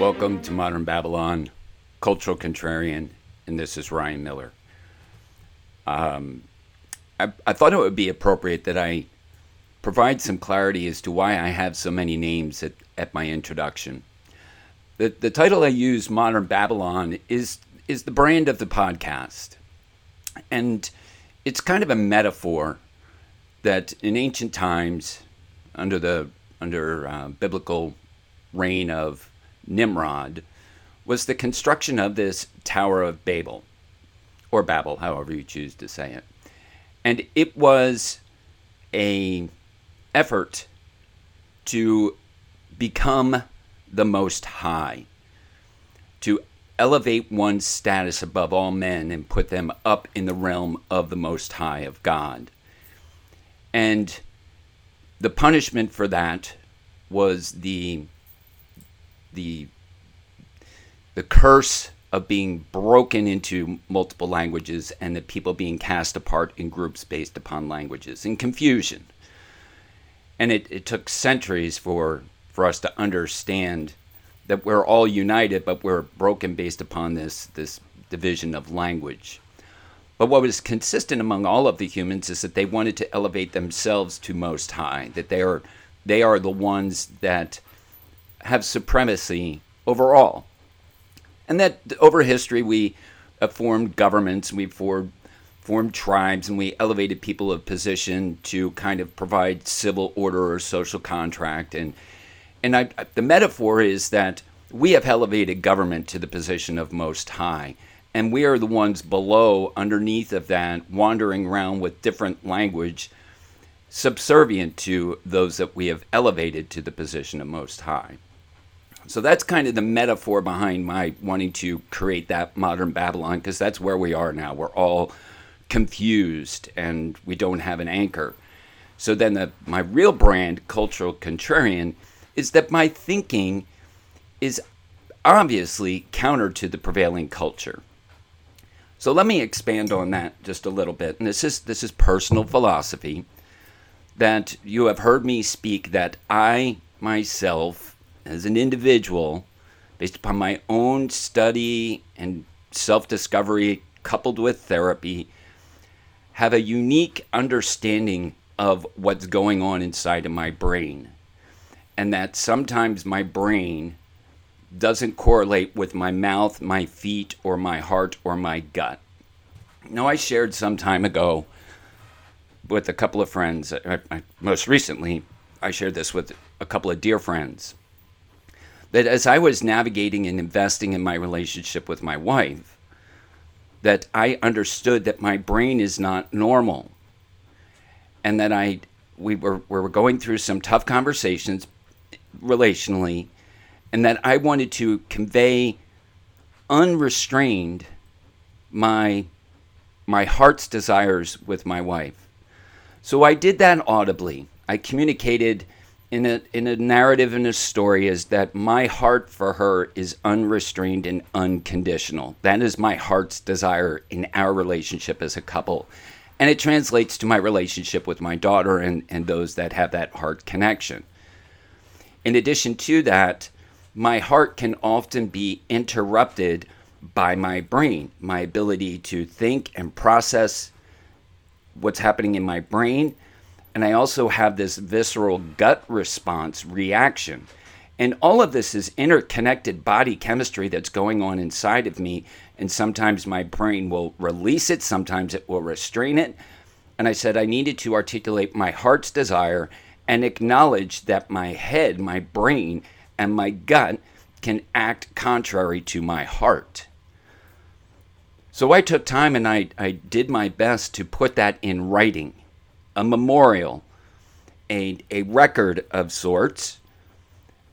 Welcome to Modern Babylon, Cultural Contrarian, and this is Ryan Miller. Um, I, I thought it would be appropriate that I provide some clarity as to why I have so many names at, at my introduction. The, the title I use, Modern Babylon, is, is the brand of the podcast. And it's kind of a metaphor that in ancient times, under the under uh, biblical reign of Nimrod was the construction of this Tower of Babel, or Babel, however you choose to say it. And it was a effort to become the most high, to elevate one's status above all men and put them up in the realm of the most high of God. And the punishment for that was the the the curse of being broken into multiple languages and the people being cast apart in groups based upon languages and confusion. And it, it took centuries for for us to understand that we're all united, but we're broken based upon this this division of language. But what was consistent among all of the humans is that they wanted to elevate themselves to most high, that they are they are the ones that have supremacy over all. And that over history, we have formed governments, we formed, formed tribes, and we elevated people of position to kind of provide civil order or social contract. And, and I, the metaphor is that we have elevated government to the position of most high. And we are the ones below, underneath of that, wandering around with different language, subservient to those that we have elevated to the position of most high. So that's kind of the metaphor behind my wanting to create that modern Babylon, because that's where we are now. We're all confused and we don't have an anchor. So then the, my real brand, Cultural Contrarian, is that my thinking is obviously counter to the prevailing culture. So let me expand on that just a little bit. And this is this is personal philosophy that you have heard me speak that I myself as an individual, based upon my own study and self discovery coupled with therapy, have a unique understanding of what's going on inside of my brain. And that sometimes my brain doesn't correlate with my mouth, my feet, or my heart, or my gut. Now, I shared some time ago with a couple of friends, I, I, most recently, I shared this with a couple of dear friends that as I was navigating and investing in my relationship with my wife, that I understood that my brain is not normal, and that I we were we were going through some tough conversations relationally, and that I wanted to convey unrestrained my my heart's desires with my wife. So I did that audibly. I communicated in a in a narrative in a story is that my heart for her is unrestrained and unconditional. That is my heart's desire in our relationship as a couple. And it translates to my relationship with my daughter and, and those that have that heart connection. In addition to that, my heart can often be interrupted by my brain, my ability to think and process what's happening in my brain and I also have this visceral gut response reaction. And all of this is interconnected body chemistry that's going on inside of me. And sometimes my brain will release it, sometimes it will restrain it. And I said I needed to articulate my heart's desire and acknowledge that my head, my brain, and my gut can act contrary to my heart. So I took time and I, I did my best to put that in writing a memorial, a, a record of sorts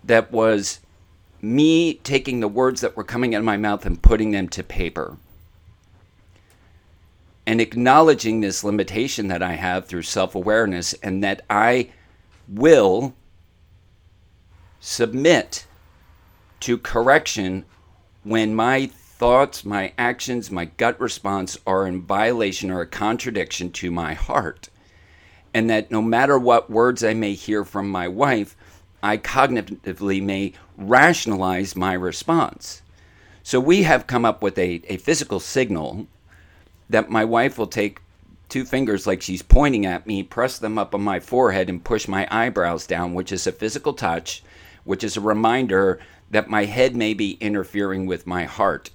that was me taking the words that were coming out of my mouth and putting them to paper. And acknowledging this limitation that I have through self awareness and that I will submit to correction when my thoughts, my actions, my gut response are in violation or a contradiction to my heart and that no matter what words I may hear from my wife, I cognitively may rationalize my response. So we have come up with a, a physical signal that my wife will take two fingers like she's pointing at me, press them up on my forehead, and push my eyebrows down, which is a physical touch, which is a reminder that my head may be interfering with my heart.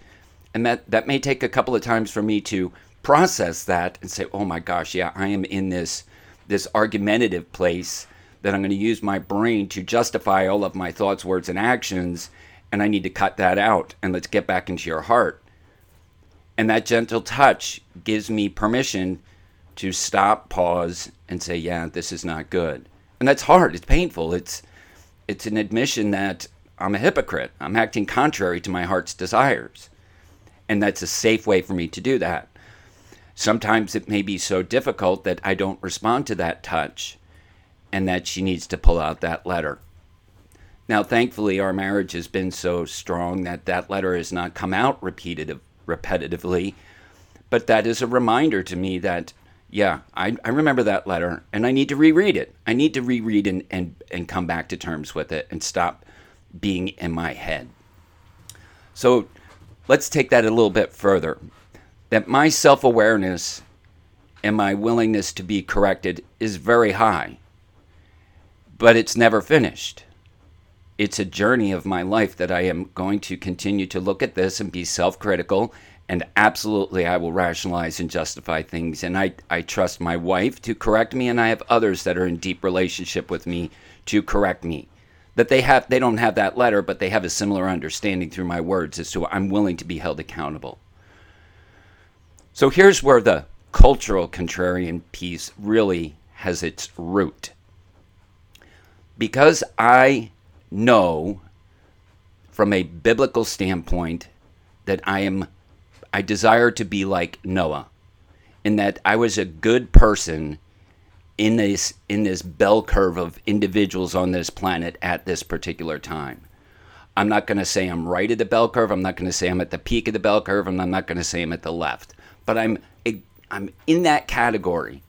And that, that may take a couple of times for me to process that and say, oh my gosh, yeah, I am in this, this argumentative place that I'm going to use my brain to justify all of my thoughts, words, and actions. And I need to cut that out and let's get back into your heart. And that gentle touch gives me permission to stop, pause, and say, yeah, this is not good. And that's hard. It's painful. It's it's an admission that I'm a hypocrite. I'm acting contrary to my heart's desires. And that's a safe way for me to do that. Sometimes it may be so difficult that I don't respond to that touch and that she needs to pull out that letter. Now, thankfully, our marriage has been so strong that that letter has not come out repeated, repetitively. But that is a reminder to me that yeah, I, I remember that letter and I need to reread it. I need to reread and, and, and come back to terms with it and stop being in my head. So let's take that a little bit further. That my self awareness and my willingness to be corrected is very high, but it's never finished. It's a journey of my life that I am going to continue to look at this and be self critical and absolutely I will rationalize and justify things. And I, I trust my wife to correct me, and I have others that are in deep relationship with me to correct me. That they have they don't have that letter, but they have a similar understanding through my words as to I'm willing to be held accountable. So here's where the cultural contrarian piece really has its root. Because I know from a biblical standpoint that I am I desire to be like Noah, in that I was a good person in this in this bell curve of individuals on this planet at this particular time. I'm not going to say I'm right at the bell curve. I'm not going to say I'm at the peak of the bell curve, and I'm not going to say I'm at the left. But I'm I'm in that category.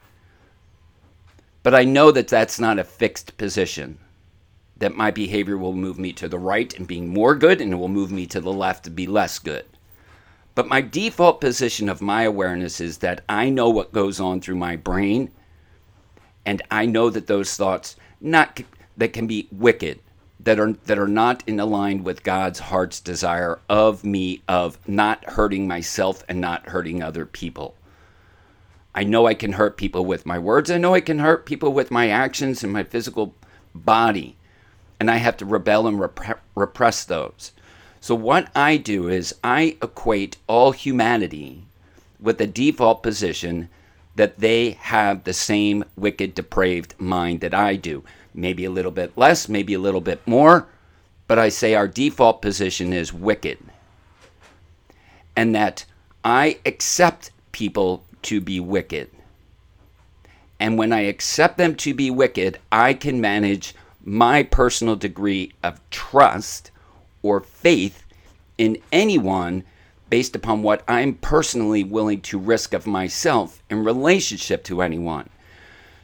But I know that that's not a fixed position. That my behavior will move me to the right and being more good, and it will move me to the left to be less good. But my default position of my awareness is that I know what goes on through my brain, and I know that those thoughts not that can be wicked, that are that are not in aligned with God's heart's desire of me of not hurting myself and not hurting other people. I know I can hurt people with my words. I know I can hurt people with my actions and my physical body. And I have to rebel and rep- repress those. So, what I do is I equate all humanity with the default position that they have the same wicked, depraved mind that I do. Maybe a little bit less, maybe a little bit more, but I say our default position is wicked. And that I accept people to be wicked. And when I accept them to be wicked, I can manage my personal degree of trust or faith in anyone based upon what I'm personally willing to risk of myself in relationship to anyone.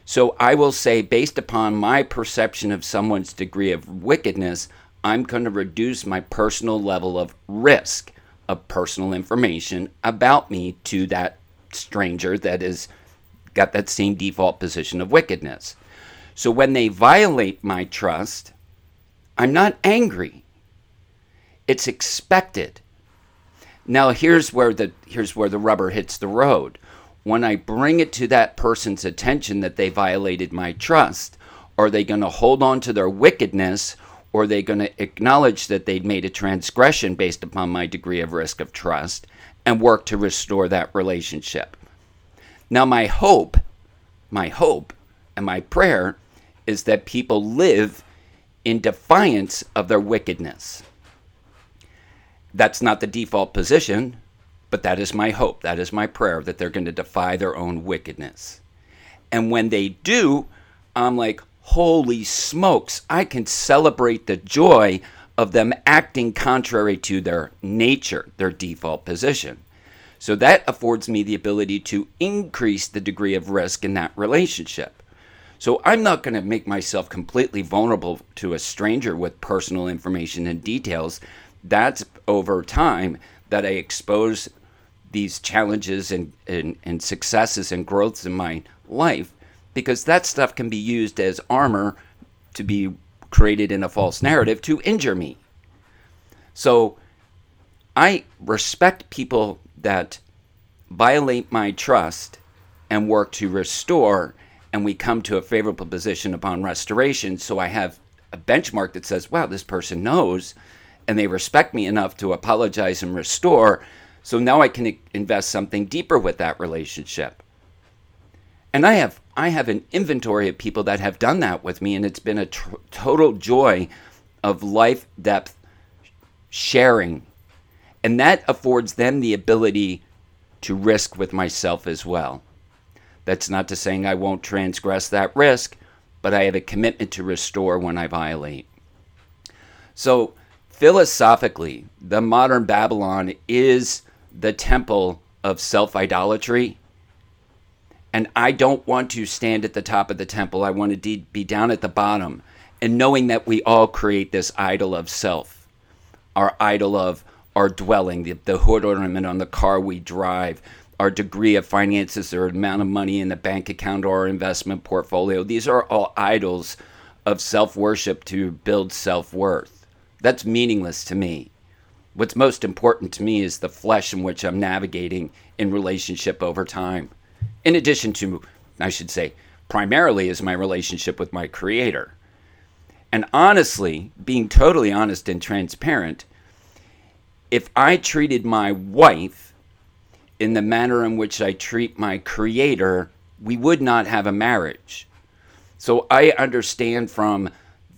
So I will say, based upon my perception of someone's degree of wickedness, I'm going to reduce my personal level of risk of personal information about me to that stranger that is got that same default position of wickedness. So when they violate my trust, I'm not angry. It's expected. Now here's where the here's where the rubber hits the road. When I bring it to that person's attention that they violated my trust, are they going to hold on to their wickedness or are they going to acknowledge that they'd made a transgression based upon my degree of risk of trust and work to restore that relationship? Now my hope, my hope and my prayer is that people live in defiance of their wickedness. That's not the default position, but that is my hope. That is my prayer that they're going to defy their own wickedness. And when they do, I'm like, holy smokes, I can celebrate the joy of them acting contrary to their nature, their default position. So that affords me the ability to increase the degree of risk in that relationship. So I'm not going to make myself completely vulnerable to a stranger with personal information and details. That's over time that I expose these challenges and, and, and successes and growths in my life because that stuff can be used as armor to be created in a false narrative to injure me. So I respect people that violate my trust and work to restore, and we come to a favorable position upon restoration. So I have a benchmark that says, wow, this person knows, and they respect me enough to apologize and restore. So now I can invest something deeper with that relationship. And I have I have an inventory of people that have done that with me, and it's been a tr- total joy of life depth sharing. And that affords them the ability to risk with myself as well. That's not to saying I won't transgress that risk, but I have a commitment to restore when I violate. So, philosophically, the modern Babylon is the temple of self idolatry. And I don't want to stand at the top of the temple. I want to be down at the bottom. And knowing that we all create this idol of self, our idol of our dwelling, the, the hood ornament on the car we drive, our degree of finances or amount of money in the bank account or our investment portfolio. These are all idols of self worship to build self worth. That's meaningless to me. What's most important to me is the flesh in which I'm navigating in relationship over time. In addition to, I should say, primarily is my relationship with my creator. And honestly, being totally honest and transparent, if I treated my wife in the manner in which I treat my creator, we would not have a marriage. So I understand from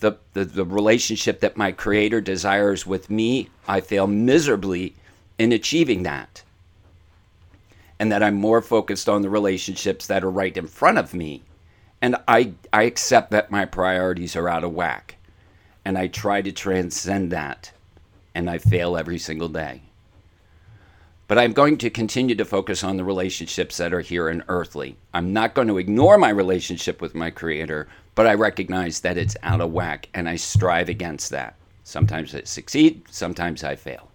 the, the, the, relationship that my creator desires with me, I fail miserably in achieving that. And that I'm more focused on the relationships that are right in front of me. And I, I accept that my priorities are out of whack. And I try to transcend that and I fail every single day. But I'm going to continue to focus on the relationships that are here and earthly. I'm not going to ignore my relationship with my Creator, but I recognize that it's out of whack and I strive against that. Sometimes I succeed, sometimes I fail.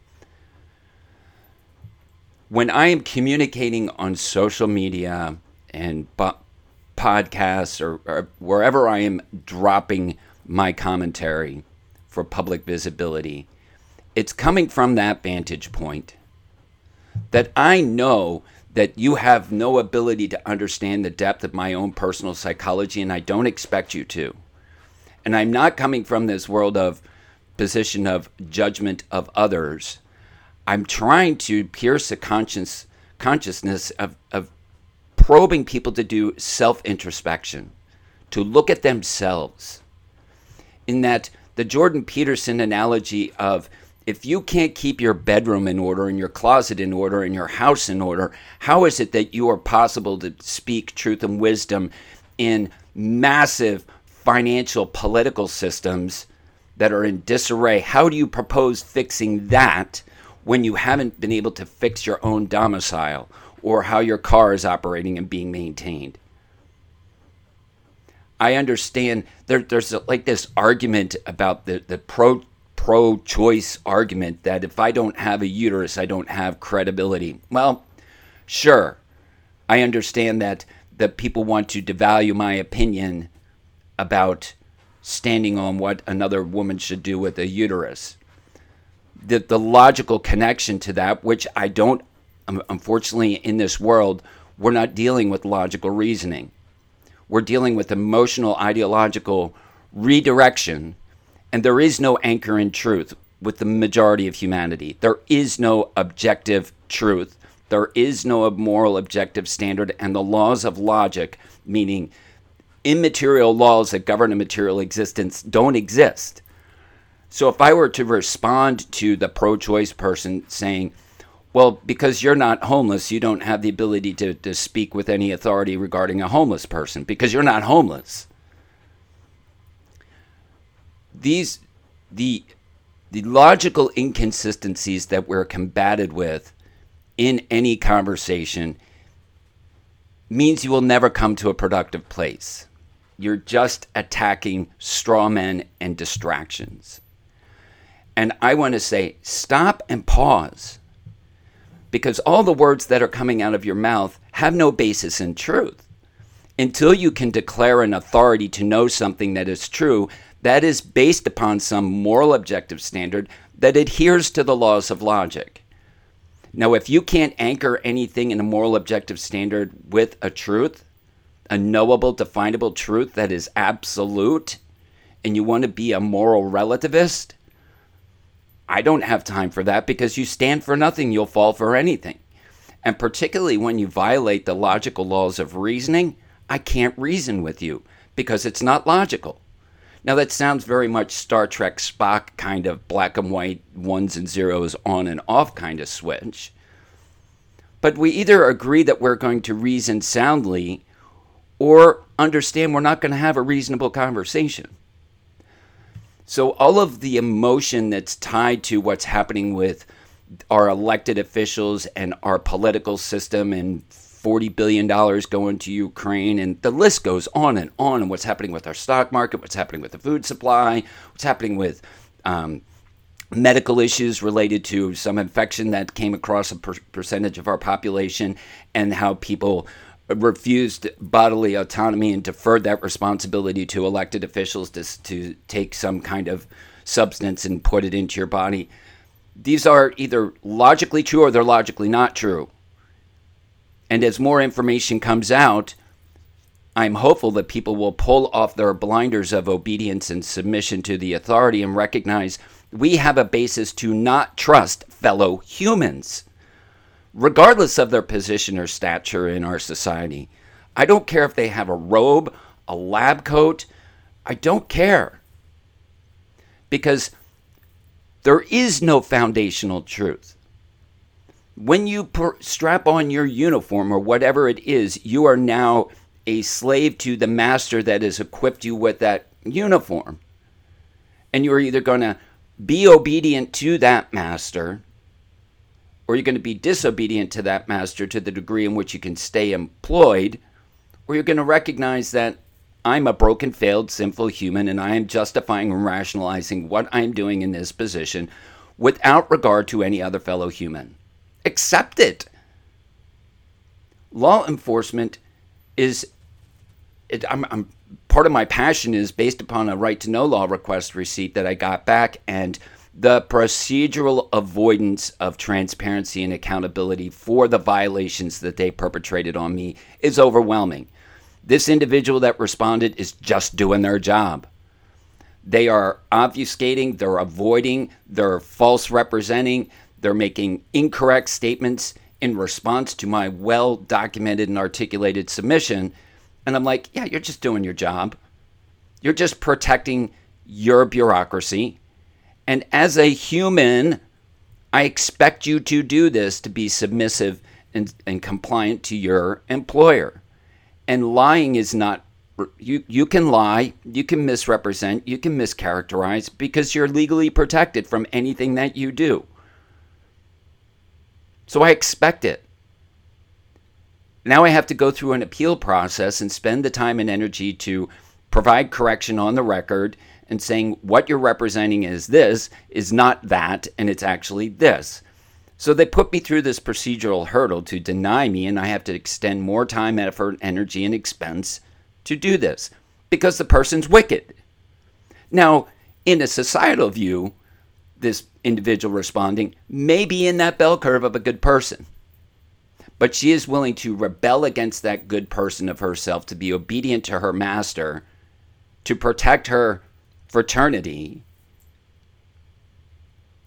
When I am communicating on social media and podcasts or, or wherever I am dropping my commentary for public visibility, it's coming from that vantage point that I know that you have no ability to understand the depth of my own personal psychology, and I don't expect you to. And I'm not coming from this world of position of judgment of others. I'm trying to pierce the conscious consciousness of, of probing people to do self introspection, to look at themselves. In that the Jordan Peterson analogy of if you can't keep your bedroom in order and your closet in order and your house in order, how is it that you are possible to speak truth and wisdom in massive financial political systems that are in disarray? How do you propose fixing that when you haven't been able to fix your own domicile or how your car is operating and being maintained? I understand there, there's like this argument about the, the pro pro choice argument that if I don't have a uterus, I don't have credibility. Well, sure. I understand that that people want to devalue my opinion about standing on what another woman should do with a uterus. The, the logical connection to that, which I don't, um, unfortunately, in this world, we're not dealing with logical reasoning. We're dealing with emotional, ideological redirection and there is no anchor in truth with the majority of humanity. There is no objective truth. There is no moral objective standard, and the laws of logic, meaning immaterial laws that govern a material existence, don't exist. So if I were to respond to the pro choice person saying, well, because you're not homeless, you don't have the ability to, to speak with any authority regarding a homeless person because you're not homeless these the the logical inconsistencies that we're combated with in any conversation means you will never come to a productive place. you're just attacking straw men and distractions. And I want to say, stop and pause. Because all the words that are coming out of your mouth have no basis in truth. Until you can declare an authority to know something that is true, that is based upon some moral objective standard that adheres to the laws of logic. Now, if you can't anchor anything in a moral objective standard with a truth, a knowable, definable truth that is absolute, and you want to be a moral relativist, I don't have time for that because you stand for nothing, you'll fall for anything. And particularly when you violate the logical laws of reasoning, I can't reason with you because it's not logical. Now, that sounds very much Star Trek Spock kind of black and white, ones and zeros, on and off kind of switch. But we either agree that we're going to reason soundly or understand we're not going to have a reasonable conversation. So, all of the emotion that's tied to what's happening with our elected officials and our political system and $40 billion going to Ukraine, and the list goes on and on, and what's happening with our stock market, what's happening with the food supply, what's happening with um, medical issues related to some infection that came across a per- percentage of our population, and how people refused bodily autonomy and deferred that responsibility to elected officials to, to take some kind of substance and put it into your body. These are either logically true or they're logically not true. And as more information comes out, I'm hopeful that people will pull off their blinders of obedience and submission to the authority and recognize we have a basis to not trust fellow humans regardless of their position or stature in our society. I don't care if they have a robe, a lab coat. I don't care. Because there is no foundational truth. When you per- strap on your uniform or whatever it is, you are now a slave to the master that has equipped you with that uniform. And you are either going to be obedient to that master or you're going to be disobedient to that master to the degree in which you can stay employed, or you're going to recognize that I'm a broken, failed, sinful human and I am justifying and rationalizing what I'm doing in this position without regard to any other fellow human. Accept it. Law enforcement is, it, I'm, I'm, part of my passion is based upon a right to know law request receipt that I got back and the procedural avoidance of transparency and accountability for the violations that they perpetrated on me is overwhelming. This individual that responded is just doing their job. They are obfuscating, they're avoiding, they're false representing, they're making incorrect statements in response to my well documented and articulated submission. And I'm like, yeah, you're just doing your job. You're just protecting your bureaucracy and as a human, I expect you to do this to be submissive and, and compliant to your employer. And lying is not you you can lie, you can misrepresent, you can mischaracterize because you're legally protected from anything that you do. So I expect it. Now I have to go through an appeal process and spend the time and energy to provide correction on the record and saying what you're representing is this is not that and it's actually this. So they put me through this procedural hurdle to deny me, and I have to extend more time, effort, energy, and expense to do this because the person's wicked. Now, in a societal view, this individual responding may be in that bell curve of a good person. But she is willing to rebel against that good person of herself, to be obedient to her master, to protect her fraternity,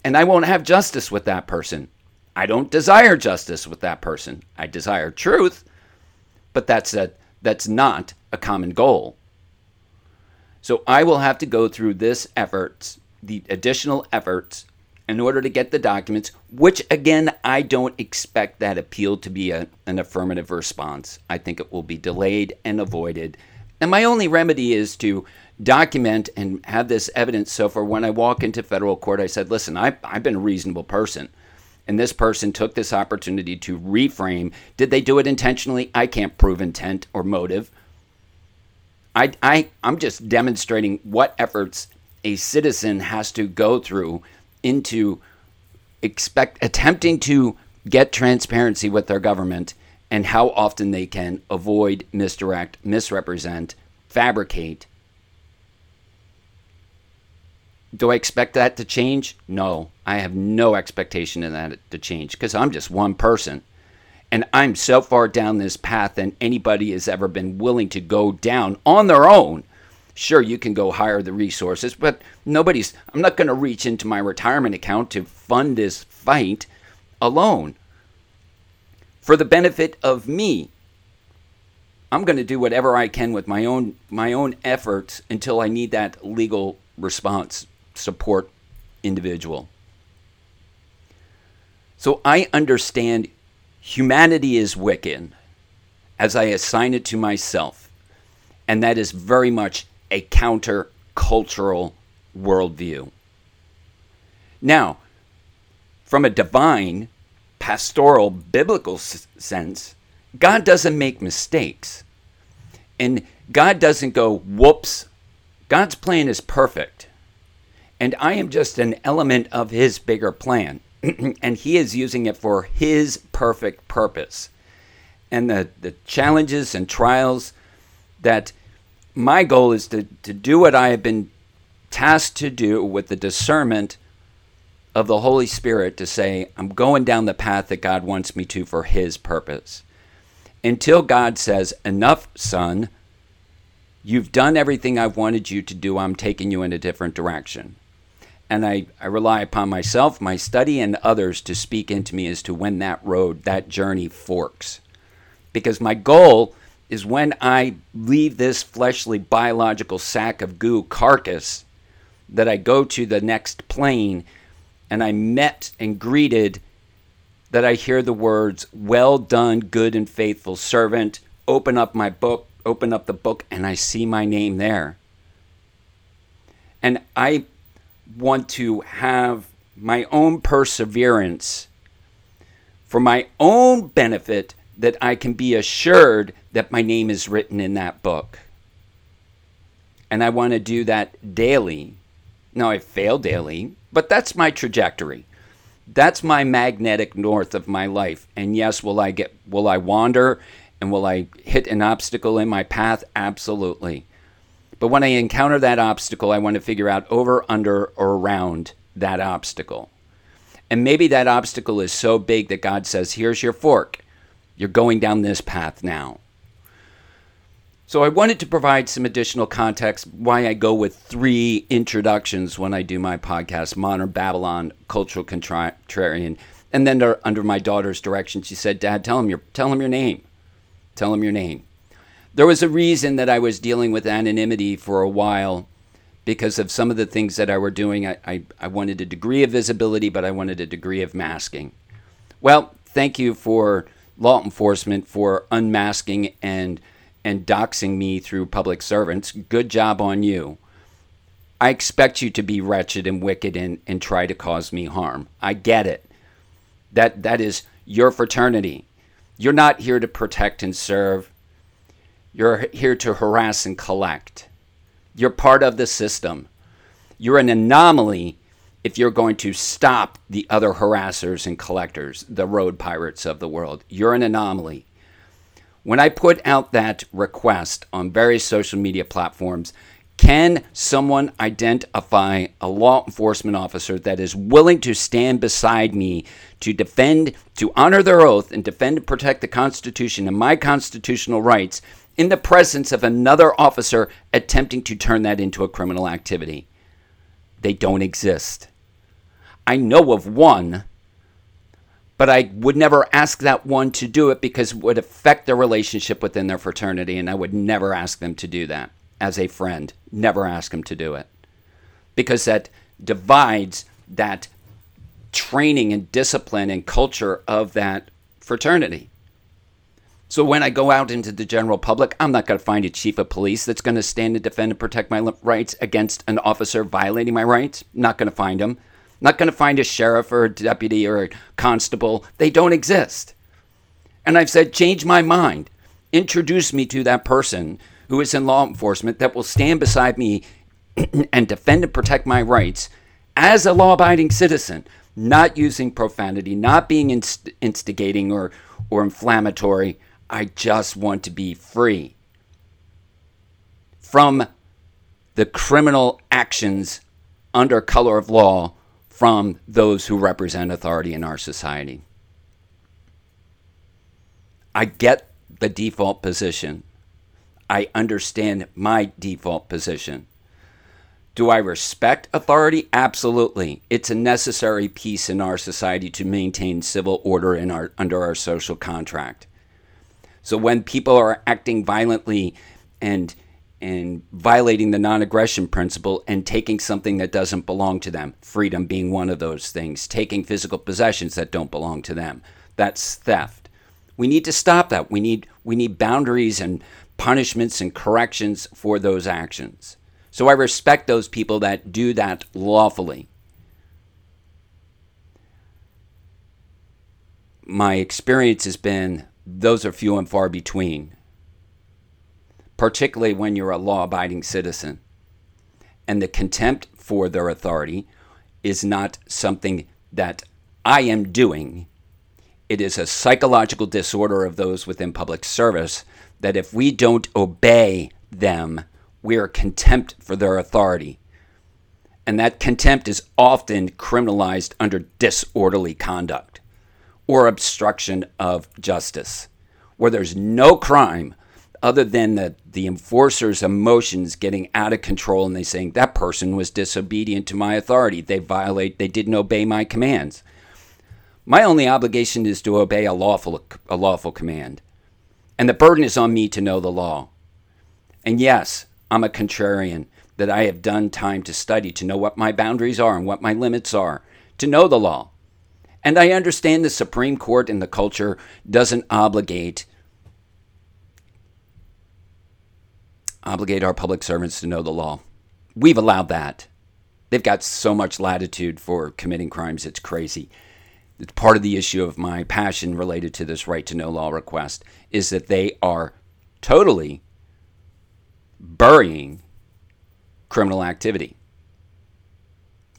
and I won't have justice with that person. I don't desire justice with that person. I desire truth, but that's a, that's not a common goal. So I will have to go through this efforts, the additional efforts in order to get the documents, which again, I don't expect that appeal to be a, an affirmative response. I think it will be delayed and avoided. And my only remedy is to document and have this evidence. So for when I walk into federal court, I said, listen, I, I've been a reasonable person. And this person took this opportunity to reframe. Did they do it intentionally? I can't prove intent or motive. I, I, I'm just demonstrating what efforts a citizen has to go through into expect attempting to get transparency with their government and how often they can avoid, misdirect, misrepresent, fabricate. Do I expect that to change? No. I have no expectation of that to change because I'm just one person. And I'm so far down this path than anybody has ever been willing to go down on their own. Sure, you can go hire the resources, but nobody's, I'm not going to reach into my retirement account to fund this fight alone for the benefit of me. I'm going to do whatever I can with my own my own efforts until I need that legal response support individual. So I understand humanity is wicked as I assign it to myself. And that is very much a counter cultural worldview. Now, from a divine pastoral biblical s- sense, God doesn't make mistakes. And God doesn't go, whoops. God's plan is perfect. And I am just an element of his bigger plan. and he is using it for his perfect purpose. And the, the challenges and trials that my goal is to, to do what I have been tasked to do with the discernment of the Holy Spirit to say, I'm going down the path that God wants me to for His purpose. Until God says, Enough, son, you've done everything I've wanted you to do, I'm taking you in a different direction. And I, I rely upon myself, my study, and others to speak into me as to when that road, that journey forks. Because my goal is when I leave this fleshly biological sack of goo carcass, that I go to the next plane and I met and greeted that I hear the words, Well done, good and faithful servant. Open up my book, open up the book, and I see my name there. And I want to have my own perseverance for my own benefit that I can be assured that my name is written in that book. And I want to do that daily. Now, I fail daily, but that's my trajectory. That's my magnetic north of my life. And yes, will I get will I wander and will I hit an obstacle in my path? Absolutely. But when I encounter that obstacle, I want to figure out over, under, or around that obstacle. And maybe that obstacle is so big that God says, Here's your fork. You're going down this path now. So I wanted to provide some additional context why I go with three introductions when I do my podcast, Modern Babylon, Cultural Contrarian. And then under my daughter's direction, she said, Dad, tell him your, tell him your name. Tell him your name. There was a reason that I was dealing with anonymity for a while because of some of the things that I were doing. I, I, I wanted a degree of visibility, but I wanted a degree of masking. Well, thank you for law enforcement for unmasking and and doxing me through public servants. Good job on you. I expect you to be wretched and wicked and, and try to cause me harm. I get it. That that is your fraternity. You're not here to protect and serve. You're here to harass and collect. You're part of the system. You're an anomaly if you're going to stop the other harassers and collectors, the road pirates of the world. You're an anomaly. When I put out that request on various social media platforms, can someone identify a law enforcement officer that is willing to stand beside me to defend, to honor their oath, and defend and protect the Constitution and my constitutional rights in the presence of another officer attempting to turn that into a criminal activity? They don't exist. I know of one but I would never ask that one to do it because it would affect their relationship within their fraternity, and I would never ask them to do that as a friend. Never ask them to do it because that divides that training and discipline and culture of that fraternity. So when I go out into the general public, I'm not going to find a chief of police that's going to stand and defend and protect my rights against an officer violating my rights. Not going to find him not going to find a sheriff or a deputy or a constable. They don't exist. And I've said, change my mind. Introduce me to that person who is in law enforcement that will stand beside me and defend and protect my rights as a law abiding citizen, not using profanity, not being inst- instigating or, or inflammatory. I just want to be free from the criminal actions under color of law from those who represent authority in our society. I get the default position. I understand my default position. Do I respect authority? Absolutely. It's a necessary piece in our society to maintain civil order in our, under our social contract. So when people are acting violently and and violating the non-aggression principle and taking something that doesn't belong to them, freedom being one of those things, taking physical possessions that don't belong to them. That's theft. We need to stop that. We need we need boundaries and punishments and corrections for those actions. So I respect those people that do that lawfully. My experience has been those are few and far between, particularly when you're a law abiding citizen. And the contempt for their authority is not something that I am doing. It is a psychological disorder of those within public service that if we don't obey them, we are contempt for their authority. And that contempt is often criminalized under disorderly conduct or obstruction of justice, where there's no crime other than the, the enforcer's emotions getting out of control and they saying that person was disobedient to my authority. They violate, they didn't obey my commands. My only obligation is to obey a lawful, a lawful command. And the burden is on me to know the law. And yes, I'm a contrarian, that I have done time to study, to know what my boundaries are and what my limits are, to know the law. And I understand the Supreme Court and the culture doesn't obligate obligate our public servants to know the law. We've allowed that. They've got so much latitude for committing crimes, it's crazy. It's part of the issue of my passion related to this right to know law request is that they are totally burying criminal activity.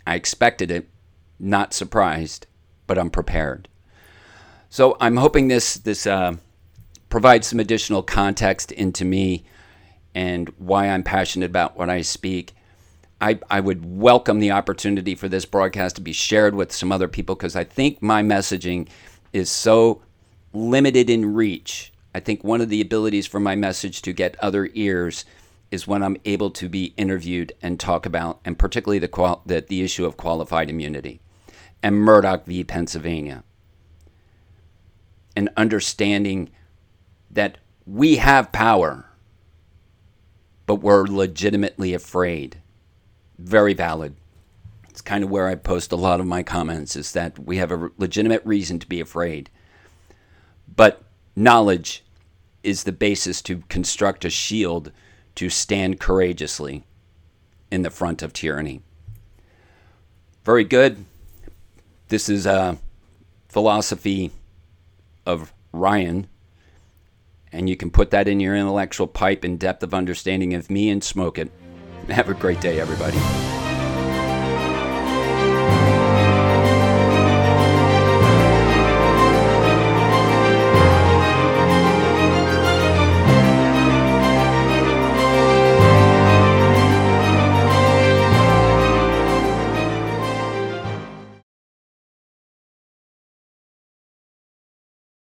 I expected it, not surprised, but I'm prepared. So I'm hoping this this uh, provides some additional context into me and why I'm passionate about what I speak. I, I would welcome the opportunity for this broadcast to be shared with some other people because I think my messaging is so limited in reach. I think one of the abilities for my message to get other ears is when I'm able to be interviewed and talk about, and particularly the, qual- the, the issue of qualified immunity and Murdock v. Pennsylvania. And understanding that we have power, but we're legitimately afraid. Very valid. It's kind of where I post a lot of my comments is that we have a legitimate reason to be afraid. But knowledge is the basis to construct a shield to stand courageously in the front of tyranny. Very good. This is a philosophy of Ryan, and you can put that in your intellectual pipe and depth of understanding of me and smoke it. Have a great day, everybody.